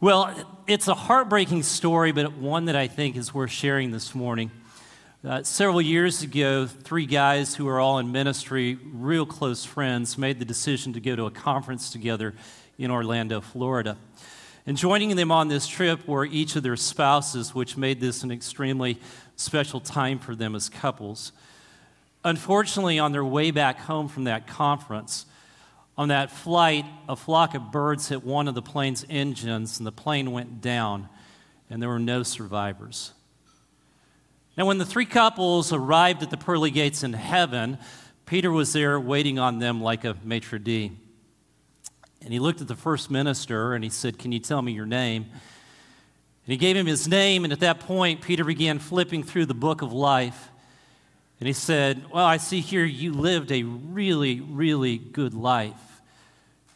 Well, it's a heartbreaking story, but one that I think is worth sharing this morning. Uh, several years ago, three guys who are all in ministry, real close friends, made the decision to go to a conference together in Orlando, Florida. And joining them on this trip were each of their spouses, which made this an extremely special time for them as couples. Unfortunately, on their way back home from that conference, on that flight, a flock of birds hit one of the plane's engines, and the plane went down, and there were no survivors. Now, when the three couples arrived at the pearly gates in heaven, Peter was there waiting on them like a maitre d'. And he looked at the first minister and he said, Can you tell me your name? And he gave him his name, and at that point, Peter began flipping through the book of life. And he said, Well, I see here you lived a really, really good life.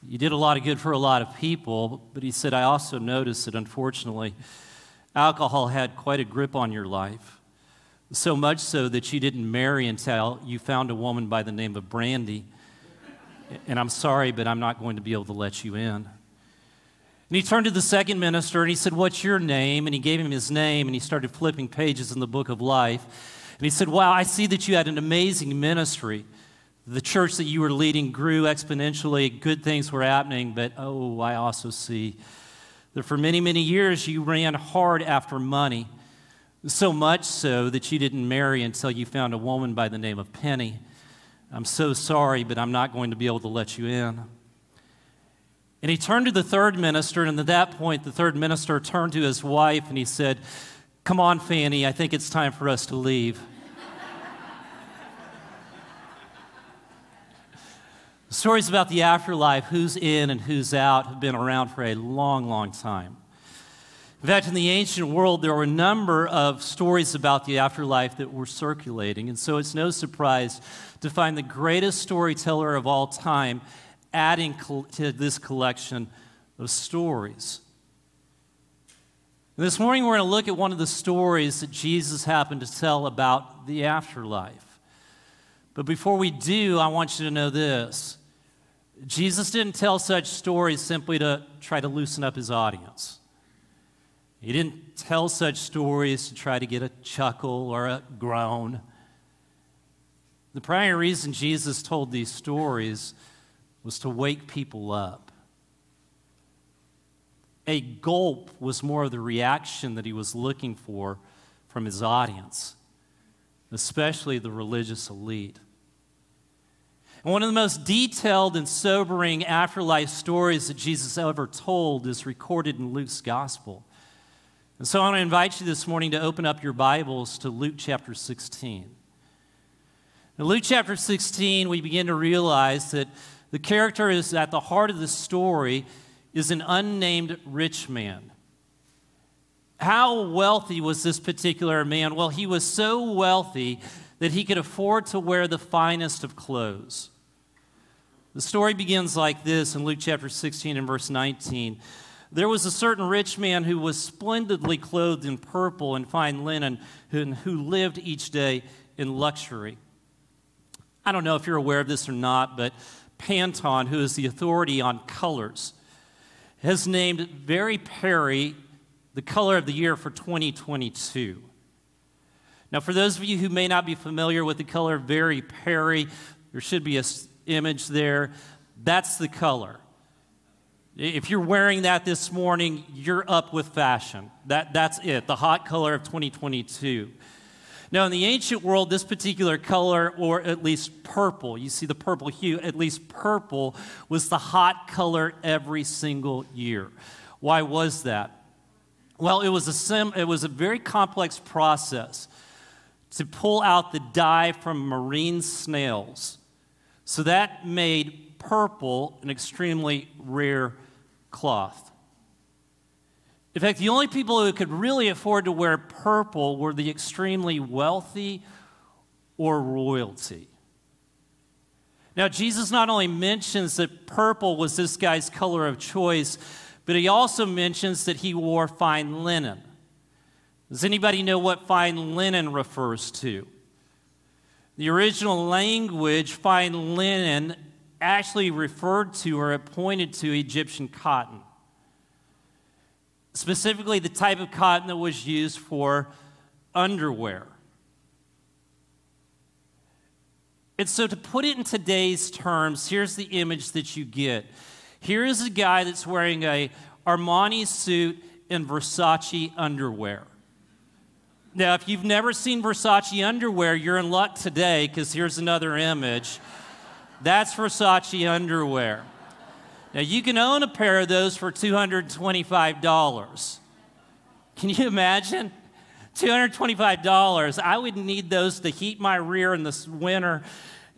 You did a lot of good for a lot of people, but he said, I also noticed that unfortunately, alcohol had quite a grip on your life. So much so that you didn't marry until you found a woman by the name of Brandy. And I'm sorry, but I'm not going to be able to let you in. And he turned to the second minister and he said, What's your name? And he gave him his name and he started flipping pages in the book of life. And he said, Wow, I see that you had an amazing ministry. The church that you were leading grew exponentially. Good things were happening, but oh, I also see that for many, many years you ran hard after money. So much so that you didn't marry until you found a woman by the name of Penny. I'm so sorry, but I'm not going to be able to let you in. And he turned to the third minister, and at that point, the third minister turned to his wife and he said, Come on, Fanny, I think it's time for us to leave. Stories about the afterlife, who's in and who's out, have been around for a long, long time. In fact, in the ancient world, there were a number of stories about the afterlife that were circulating. And so it's no surprise to find the greatest storyteller of all time adding to this collection of stories. This morning, we're going to look at one of the stories that Jesus happened to tell about the afterlife. But before we do, I want you to know this Jesus didn't tell such stories simply to try to loosen up his audience. He didn't tell such stories to try to get a chuckle or a groan. The primary reason Jesus told these stories was to wake people up. A gulp was more of the reaction that he was looking for from his audience, especially the religious elite. One of the most detailed and sobering afterlife stories that Jesus ever told is recorded in Luke's gospel. And so I want to invite you this morning to open up your Bibles to Luke chapter 16. In Luke chapter 16, we begin to realize that the character is at the heart of the story is an unnamed rich man. How wealthy was this particular man? Well, he was so wealthy that he could afford to wear the finest of clothes. The story begins like this in Luke chapter 16 and verse 19. There was a certain rich man who was splendidly clothed in purple and fine linen, who lived each day in luxury. I don't know if you're aware of this or not, but Pantone, who is the authority on colors, has named Very Peri the color of the year for 2022. Now, for those of you who may not be familiar with the color Very Peri, there should be a image there, that's the color. If you're wearing that this morning, you're up with fashion. That, that's it, the hot color of 2022. Now, in the ancient world, this particular color, or at least purple, you see the purple hue, at least purple was the hot color every single year. Why was that? Well, it was a, sim, it was a very complex process to pull out the dye from marine snails so that made purple an extremely rare cloth. In fact, the only people who could really afford to wear purple were the extremely wealthy or royalty. Now, Jesus not only mentions that purple was this guy's color of choice, but he also mentions that he wore fine linen. Does anybody know what fine linen refers to? The original language, fine linen, actually referred to or pointed to Egyptian cotton. Specifically, the type of cotton that was used for underwear. And so, to put it in today's terms, here's the image that you get. Here is a guy that's wearing a Armani suit and Versace underwear. Now, if you've never seen Versace underwear, you're in luck today because here's another image. That's Versace underwear. Now, you can own a pair of those for $225. Can you imagine? $225. I would need those to heat my rear in the winter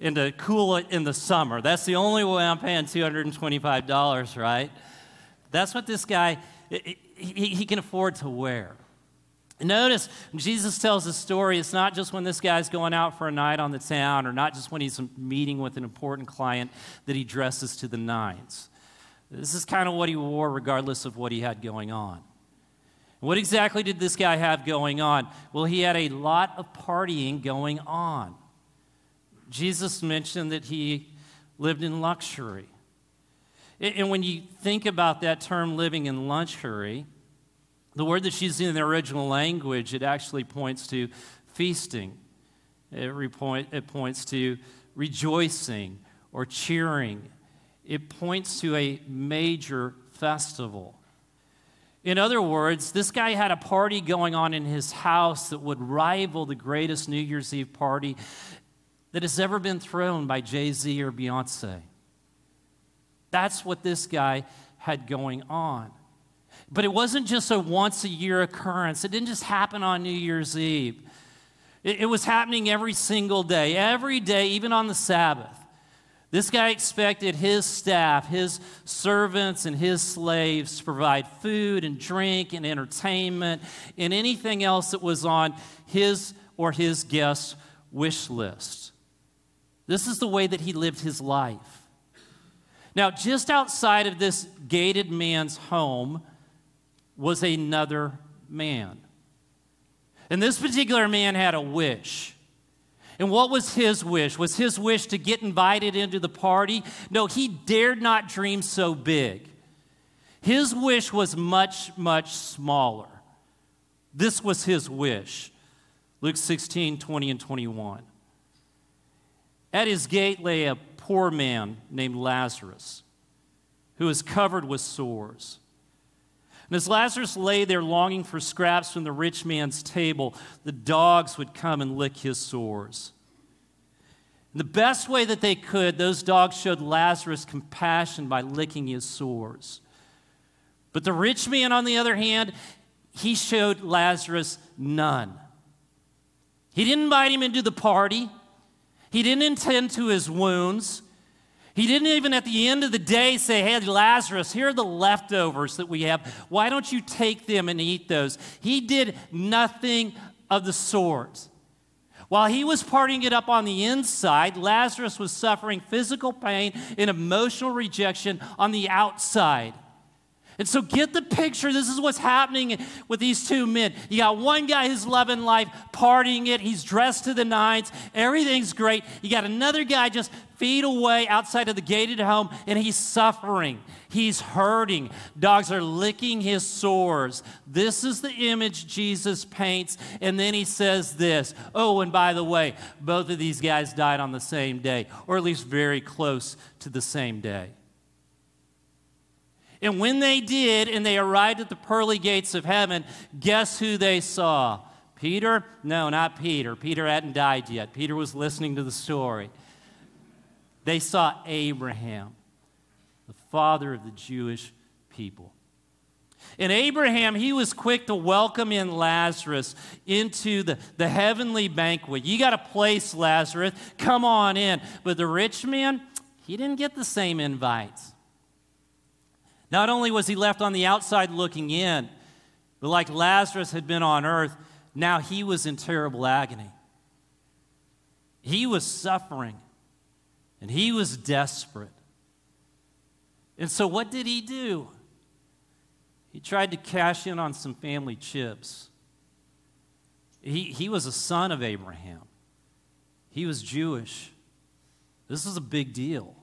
and to cool it in the summer. That's the only way I'm paying $225, right? That's what this guy, he, can afford to wear. Notice Jesus tells a story. It's not just when this guy's going out for a night on the town or not just when he's meeting with an important client that he dresses to the nines. This is kind of what he wore, regardless of what he had going on. What exactly did this guy have going on? Well, he had a lot of partying going on. Jesus mentioned that he lived in luxury. And when you think about that term living in luxury, the word that's used in the original language, it actually points to feasting. It, repoint, it points to rejoicing or cheering. It points to a major festival. In other words, this guy had a party going on in his house that would rival the greatest New Year's Eve party that has ever been thrown by Jay Z or Beyonce. That's what this guy had going on. But it wasn't just a once a year occurrence, it didn't just happen on New Year's Eve. It, it was happening every single day, every day, even on the Sabbath. This guy expected his staff, his servants, and his slaves to provide food and drink and entertainment and anything else that was on his or his guests' wish list. This is the way that he lived his life. Now, just outside of this gated man's home was another man. And this particular man had a wish. And what was his wish? Was his wish to get invited into the party? No, he dared not dream so big. His wish was much, much smaller. This was his wish. Luke 16, 20, and 21. At his gate lay a poor man named Lazarus, who was covered with sores. And as Lazarus lay there longing for scraps from the rich man's table, the dogs would come and lick his sores. The best way that they could, those dogs showed Lazarus compassion by licking his sores. But the rich man, on the other hand, he showed Lazarus none. He didn't invite him into the party. He didn't attend to his wounds. He didn't even at the end of the day say, Hey, Lazarus, here are the leftovers that we have. Why don't you take them and eat those? He did nothing of the sort. While he was partying it up on the inside, Lazarus was suffering physical pain and emotional rejection on the outside. And so get the picture. This is what's happening with these two men. You got one guy who's loving life, partying it. He's dressed to the nines. Everything's great. You got another guy just feet away outside of the gated home, and he's suffering. He's hurting. Dogs are licking his sores. This is the image Jesus paints. And then he says this Oh, and by the way, both of these guys died on the same day, or at least very close to the same day. And when they did, and they arrived at the pearly gates of heaven, guess who they saw? Peter? No, not Peter. Peter hadn't died yet. Peter was listening to the story. They saw Abraham, the father of the Jewish people. And Abraham, he was quick to welcome in Lazarus into the, the heavenly banquet. You got a place, Lazarus. Come on in. But the rich man, he didn't get the same invites. Not only was he left on the outside looking in, but like Lazarus had been on earth, now he was in terrible agony. He was suffering and he was desperate. And so, what did he do? He tried to cash in on some family chips. He, he was a son of Abraham. He was Jewish. This is a big deal.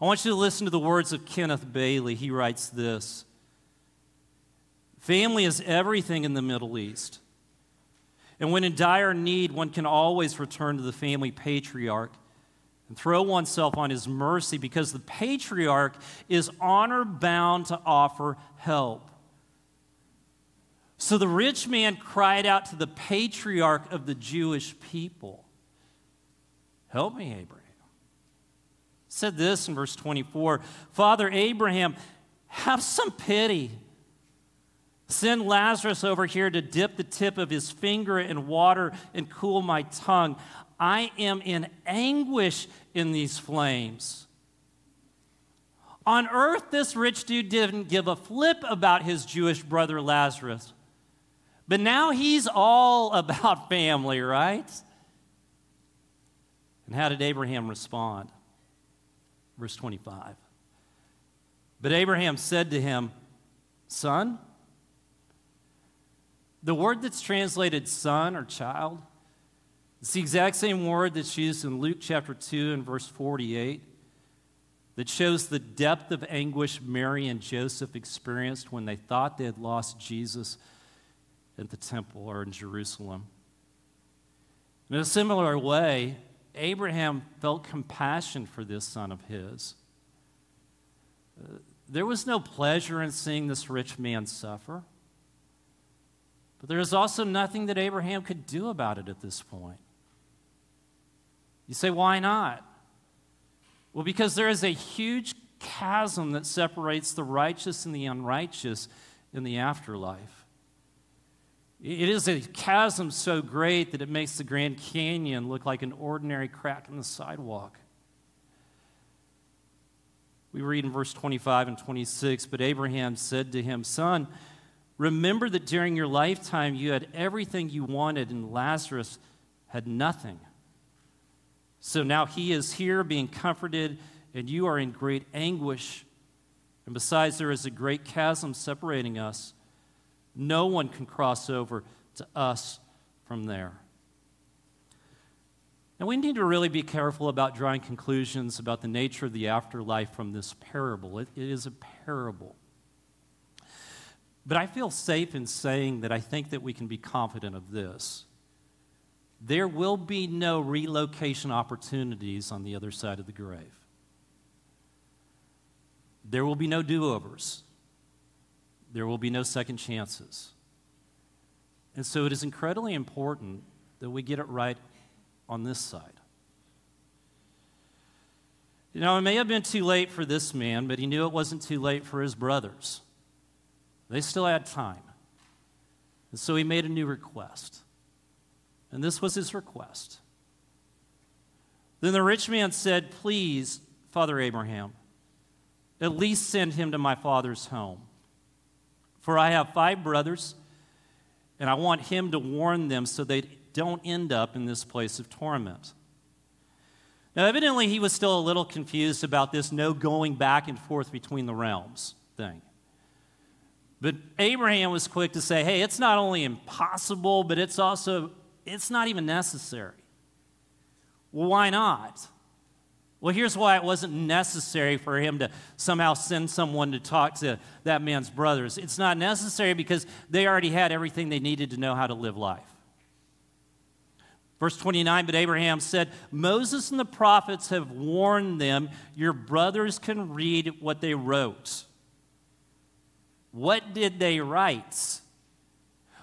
I want you to listen to the words of Kenneth Bailey. He writes this Family is everything in the Middle East. And when in dire need, one can always return to the family patriarch and throw oneself on his mercy because the patriarch is honor bound to offer help. So the rich man cried out to the patriarch of the Jewish people Help me, Abraham. Said this in verse 24 Father Abraham, have some pity. Send Lazarus over here to dip the tip of his finger in water and cool my tongue. I am in anguish in these flames. On earth, this rich dude didn't give a flip about his Jewish brother Lazarus. But now he's all about family, right? And how did Abraham respond? Verse 25. But Abraham said to him, Son, the word that's translated son or child it's the exact same word that's used in Luke chapter 2 and verse 48 that shows the depth of anguish Mary and Joseph experienced when they thought they had lost Jesus at the temple or in Jerusalem. In a similar way, Abraham felt compassion for this son of his. There was no pleasure in seeing this rich man suffer. But there is also nothing that Abraham could do about it at this point. You say, why not? Well, because there is a huge chasm that separates the righteous and the unrighteous in the afterlife. It is a chasm so great that it makes the Grand Canyon look like an ordinary crack in the sidewalk. We read in verse 25 and 26 But Abraham said to him, Son, remember that during your lifetime you had everything you wanted, and Lazarus had nothing. So now he is here being comforted, and you are in great anguish. And besides, there is a great chasm separating us. No one can cross over to us from there. Now, we need to really be careful about drawing conclusions about the nature of the afterlife from this parable. it, it is a parable. But I feel safe in saying that I think that we can be confident of this there will be no relocation opportunities on the other side of the grave. There will be no do overs. There will be no second chances. And so it is incredibly important that we get it right on this side. You know, it may have been too late for this man, but he knew it wasn't too late for his brothers. They still had time. And so he made a new request. And this was his request. Then the rich man said, Please, Father Abraham, at least send him to my father's home. For I have five brothers, and I want him to warn them so they don't end up in this place of torment. Now, evidently, he was still a little confused about this no going back and forth between the realms thing. But Abraham was quick to say, hey, it's not only impossible, but it's also it's not even necessary. Well, why not? Well, here's why it wasn't necessary for him to somehow send someone to talk to that man's brothers. It's not necessary because they already had everything they needed to know how to live life. Verse 29 But Abraham said, Moses and the prophets have warned them, your brothers can read what they wrote. What did they write?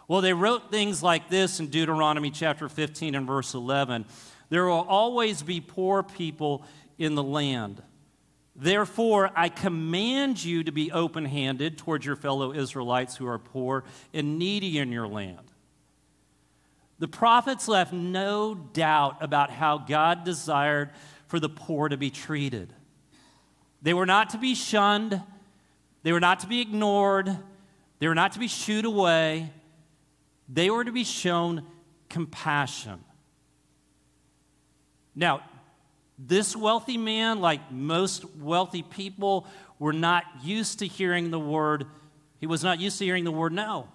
Well, they wrote things like this in Deuteronomy chapter 15 and verse 11 There will always be poor people in the land. Therefore, I command you to be open handed towards your fellow Israelites who are poor and needy in your land. The prophets left no doubt about how God desired for the poor to be treated. They were not to be shunned, they were not to be ignored, they were not to be shooed away, they were to be shown compassion. Now, this wealthy man, like most wealthy people, were not used to hearing the word, he was not used to hearing the word no.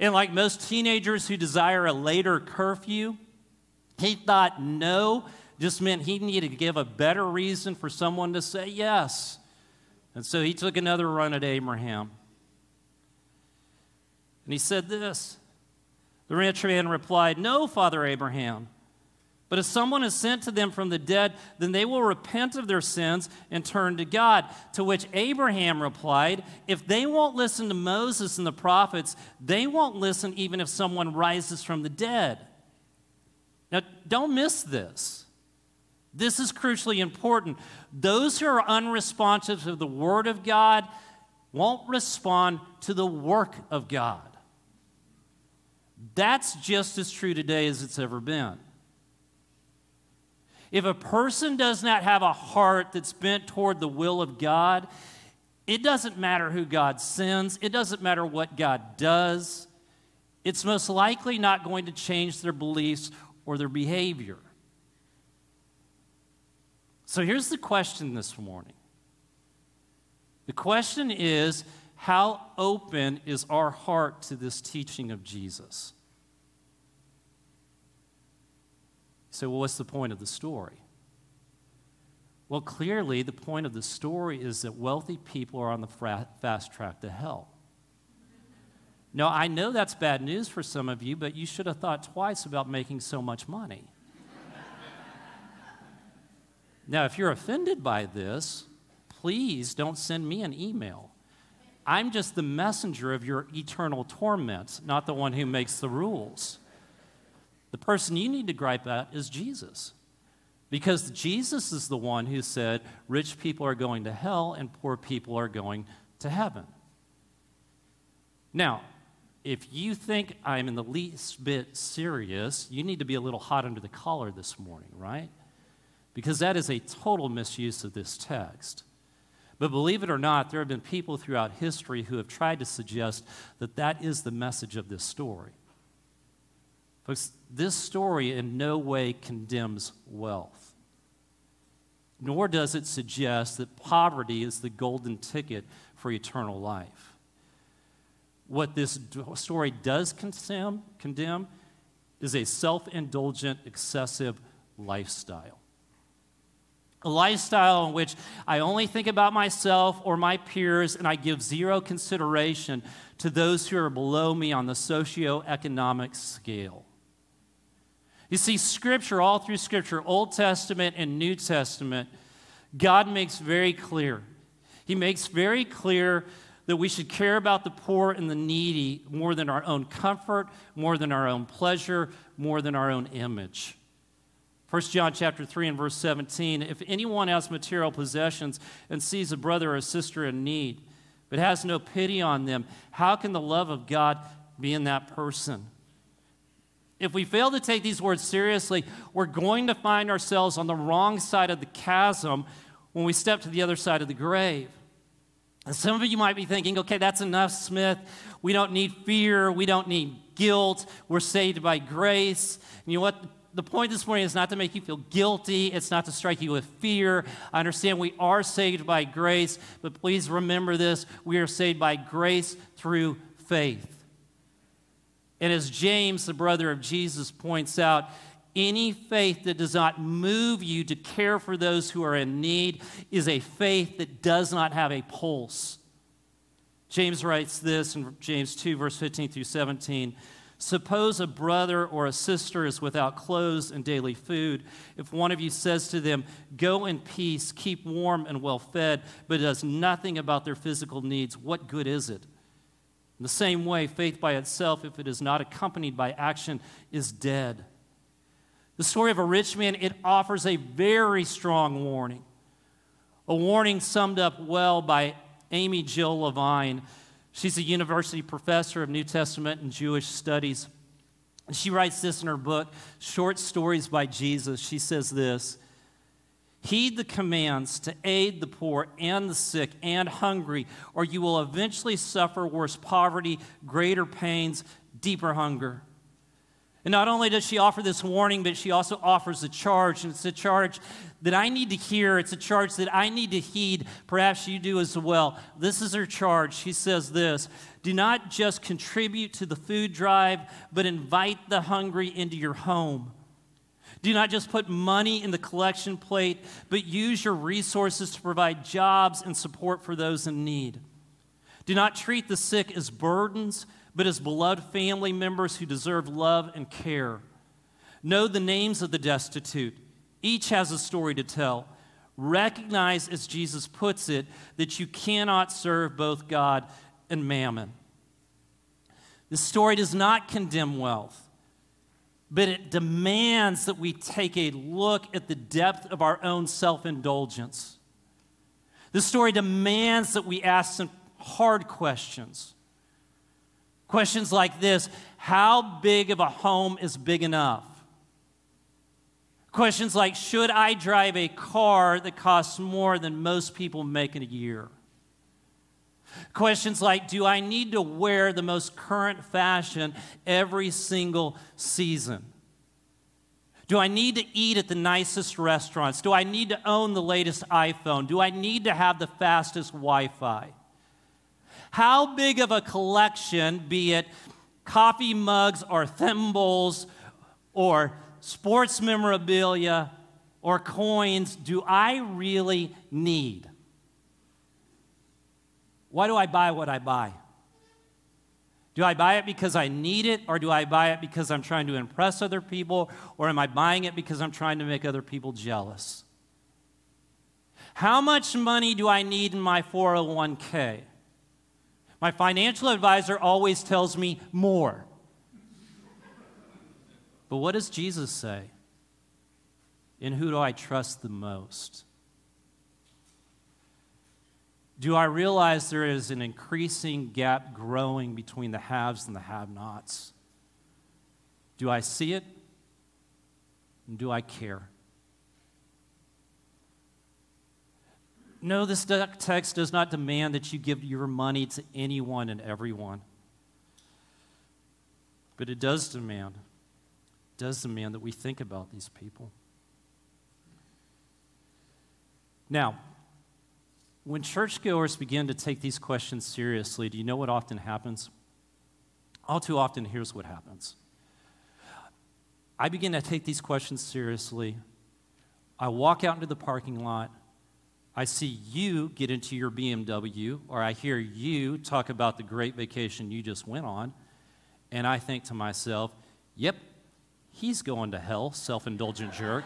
And like most teenagers who desire a later curfew, He thought no just meant he needed to give a better reason for someone to say yes. And so he took another run at Abraham. And he said this The rich man replied, No, Father Abraham. But if someone is sent to them from the dead, then they will repent of their sins and turn to God. To which Abraham replied, If they won't listen to Moses and the prophets, they won't listen even if someone rises from the dead. Now, don't miss this. This is crucially important. Those who are unresponsive to the Word of God won't respond to the work of God. That's just as true today as it's ever been. If a person does not have a heart that's bent toward the will of God, it doesn't matter who God sends, it doesn't matter what God does. It's most likely not going to change their beliefs or their behavior. So here's the question this morning the question is how open is our heart to this teaching of Jesus? So, well, what's the point of the story? Well, clearly, the point of the story is that wealthy people are on the fast track to hell. Now, I know that's bad news for some of you, but you should have thought twice about making so much money. now, if you're offended by this, please don't send me an email. I'm just the messenger of your eternal torment, not the one who makes the rules. The person you need to gripe at is Jesus. Because Jesus is the one who said, rich people are going to hell and poor people are going to heaven. Now, if you think I'm in the least bit serious, you need to be a little hot under the collar this morning, right? Because that is a total misuse of this text. But believe it or not, there have been people throughout history who have tried to suggest that that is the message of this story. Folks, this story in no way condemns wealth, nor does it suggest that poverty is the golden ticket for eternal life. What this story does condemn, condemn is a self indulgent, excessive lifestyle. A lifestyle in which I only think about myself or my peers and I give zero consideration to those who are below me on the socioeconomic scale. You see, Scripture, all through Scripture, Old Testament and New Testament, God makes very clear. He makes very clear that we should care about the poor and the needy more than our own comfort, more than our own pleasure, more than our own image. 1 John chapter 3 and verse 17, if anyone has material possessions and sees a brother or sister in need, but has no pity on them, how can the love of God be in that person? If we fail to take these words seriously, we're going to find ourselves on the wrong side of the chasm when we step to the other side of the grave. And some of you might be thinking, okay, that's enough, Smith. We don't need fear. We don't need guilt. We're saved by grace. And you know what? The point this morning is not to make you feel guilty. It's not to strike you with fear. I understand we are saved by grace, but please remember this we are saved by grace through faith. And as James, the brother of Jesus, points out, any faith that does not move you to care for those who are in need is a faith that does not have a pulse. James writes this in James 2, verse 15 through 17. Suppose a brother or a sister is without clothes and daily food. If one of you says to them, Go in peace, keep warm and well fed, but does nothing about their physical needs, what good is it? In the same way, faith by itself, if it is not accompanied by action, is dead. The story of a rich man, it offers a very strong warning. A warning summed up well by Amy Jill Levine. She's a university professor of New Testament and Jewish studies. She writes this in her book, Short Stories by Jesus. She says this Heed the commands to aid the poor and the sick and hungry, or you will eventually suffer worse poverty, greater pains, deeper hunger. And not only does she offer this warning, but she also offers a charge. And it's a charge that I need to hear. It's a charge that I need to heed. Perhaps you do as well. This is her charge. She says this Do not just contribute to the food drive, but invite the hungry into your home. Do not just put money in the collection plate, but use your resources to provide jobs and support for those in need. Do not treat the sick as burdens, but as beloved family members who deserve love and care. Know the names of the destitute. Each has a story to tell. Recognize, as Jesus puts it, that you cannot serve both God and mammon. This story does not condemn wealth but it demands that we take a look at the depth of our own self indulgence. This story demands that we ask some hard questions. Questions like this How big of a home is big enough? Questions like Should I drive a car that costs more than most people make in a year? Questions like Do I need to wear the most current fashion every single season? Do I need to eat at the nicest restaurants? Do I need to own the latest iPhone? Do I need to have the fastest Wi Fi? How big of a collection, be it coffee mugs or thimbles or sports memorabilia or coins, do I really need? Why do I buy what I buy? Do I buy it because I need it, or do I buy it because I'm trying to impress other people, or am I buying it because I'm trying to make other people jealous? How much money do I need in my 401k? My financial advisor always tells me more. But what does Jesus say? In who do I trust the most? Do I realize there is an increasing gap growing between the haves and the have nots? Do I see it? And do I care? No, this text does not demand that you give your money to anyone and everyone. But it does demand, does demand that we think about these people. Now, when churchgoers begin to take these questions seriously, do you know what often happens? All too often, here's what happens. I begin to take these questions seriously. I walk out into the parking lot. I see you get into your BMW, or I hear you talk about the great vacation you just went on. And I think to myself, yep, he's going to hell, self indulgent jerk.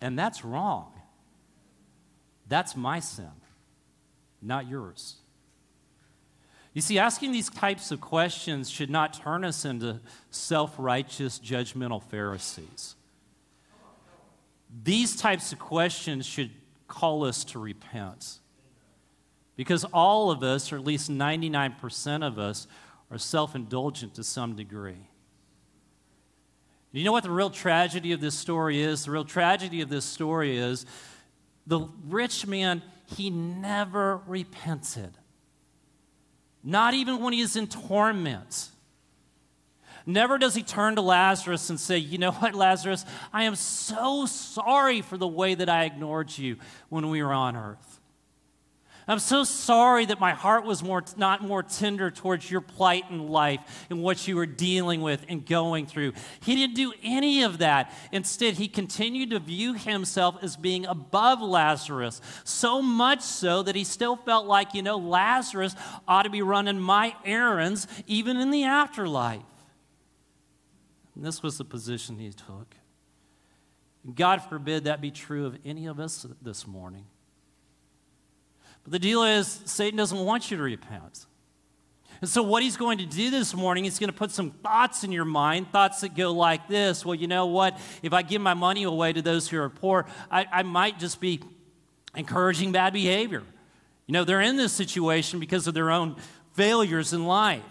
And that's wrong. That's my sin, not yours. You see, asking these types of questions should not turn us into self righteous, judgmental Pharisees. These types of questions should call us to repent. Because all of us, or at least 99% of us, are self indulgent to some degree. You know what the real tragedy of this story is? The real tragedy of this story is the rich man, he never repented. Not even when he is in torment. Never does he turn to Lazarus and say, You know what, Lazarus? I am so sorry for the way that I ignored you when we were on earth. I'm so sorry that my heart was more, not more tender towards your plight in life and what you were dealing with and going through. He didn't do any of that. Instead, he continued to view himself as being above Lazarus, so much so that he still felt like, you know, Lazarus ought to be running my errands even in the afterlife. And this was the position he took. God forbid that be true of any of us this morning. But the deal is, Satan doesn't want you to repent. And so, what he's going to do this morning, he's going to put some thoughts in your mind, thoughts that go like this Well, you know what? If I give my money away to those who are poor, I, I might just be encouraging bad behavior. You know, they're in this situation because of their own failures in life.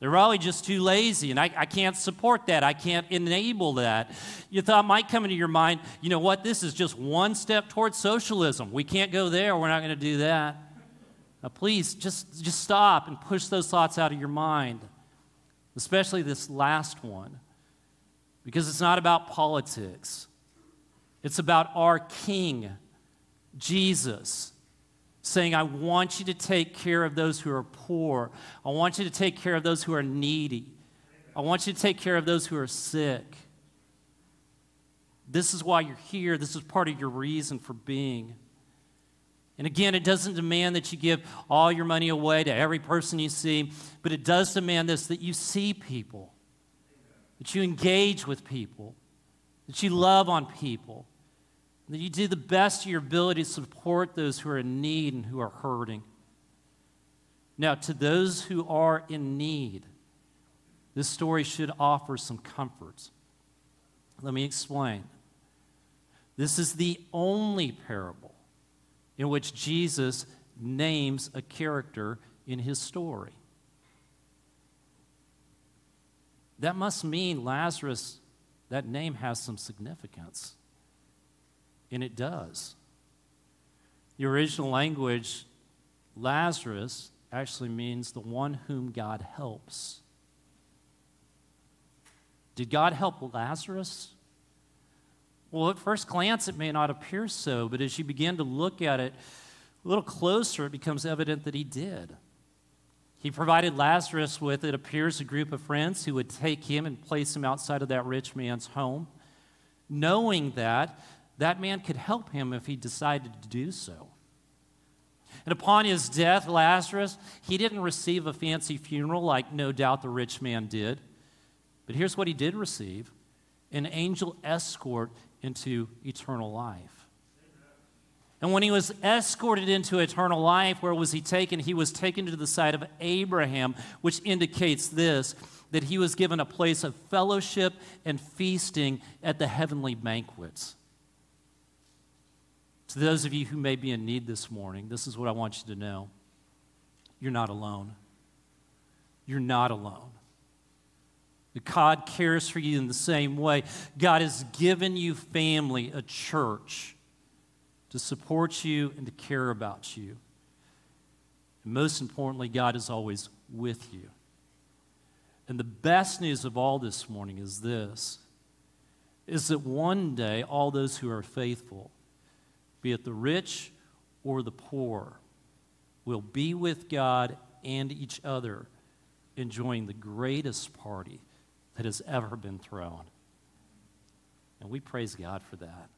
They're probably just too lazy, and I, I, can't support that. I can't enable that. You thought might come into your mind, you know what? This is just one step towards socialism. We can't go there. We're not going to do that. Now, please just, just stop and push those thoughts out of your mind, especially this last one, because it's not about politics, it's about our King, Jesus saying, I want you to take care of those who are poor. I want you to take care of those who are needy. I want you to take care of those who are sick. This is why you're here. This is part of your reason for being. And again, it doesn't demand that you give all your money away to every person you see, but it does demand this that you see people, that you engage with people, that you love on people, that you do the best of your ability to support those who are in need and who are hurting. Now, to those who are in need, this story should offer some comfort. Let me explain. This is the only parable in which Jesus names a character in his story. That must mean Lazarus, that name has some significance. And it does. The original language, Lazarus, actually means the one whom God helps. Did God help Lazarus? Well, at first glance, it may not appear so, but as you begin to look at it a little closer, it becomes evident that he did. He provided Lazarus with, it appears, a group of friends who would take him and place him outside of that rich man's home, knowing that that man could help him if he decided to do so. And upon his death, Lazarus, he didn't receive a fancy funeral like no doubt the rich man did. But here's what he did receive an angel escort into eternal life. And when he was escorted into eternal life, where was he taken? He was taken to the side of Abraham, which indicates this that he was given a place of fellowship and feasting at the heavenly banquets. To those of you who may be in need this morning, this is what I want you to know. You're not alone. You're not alone. God cares for you in the same way. God has given you family, a church, to support you and to care about you. And most importantly, God is always with you. And the best news of all this morning is this is that one day all those who are faithful, be it the rich or the poor, will be with God and each other, enjoying the greatest party that has ever been thrown. And we praise God for that.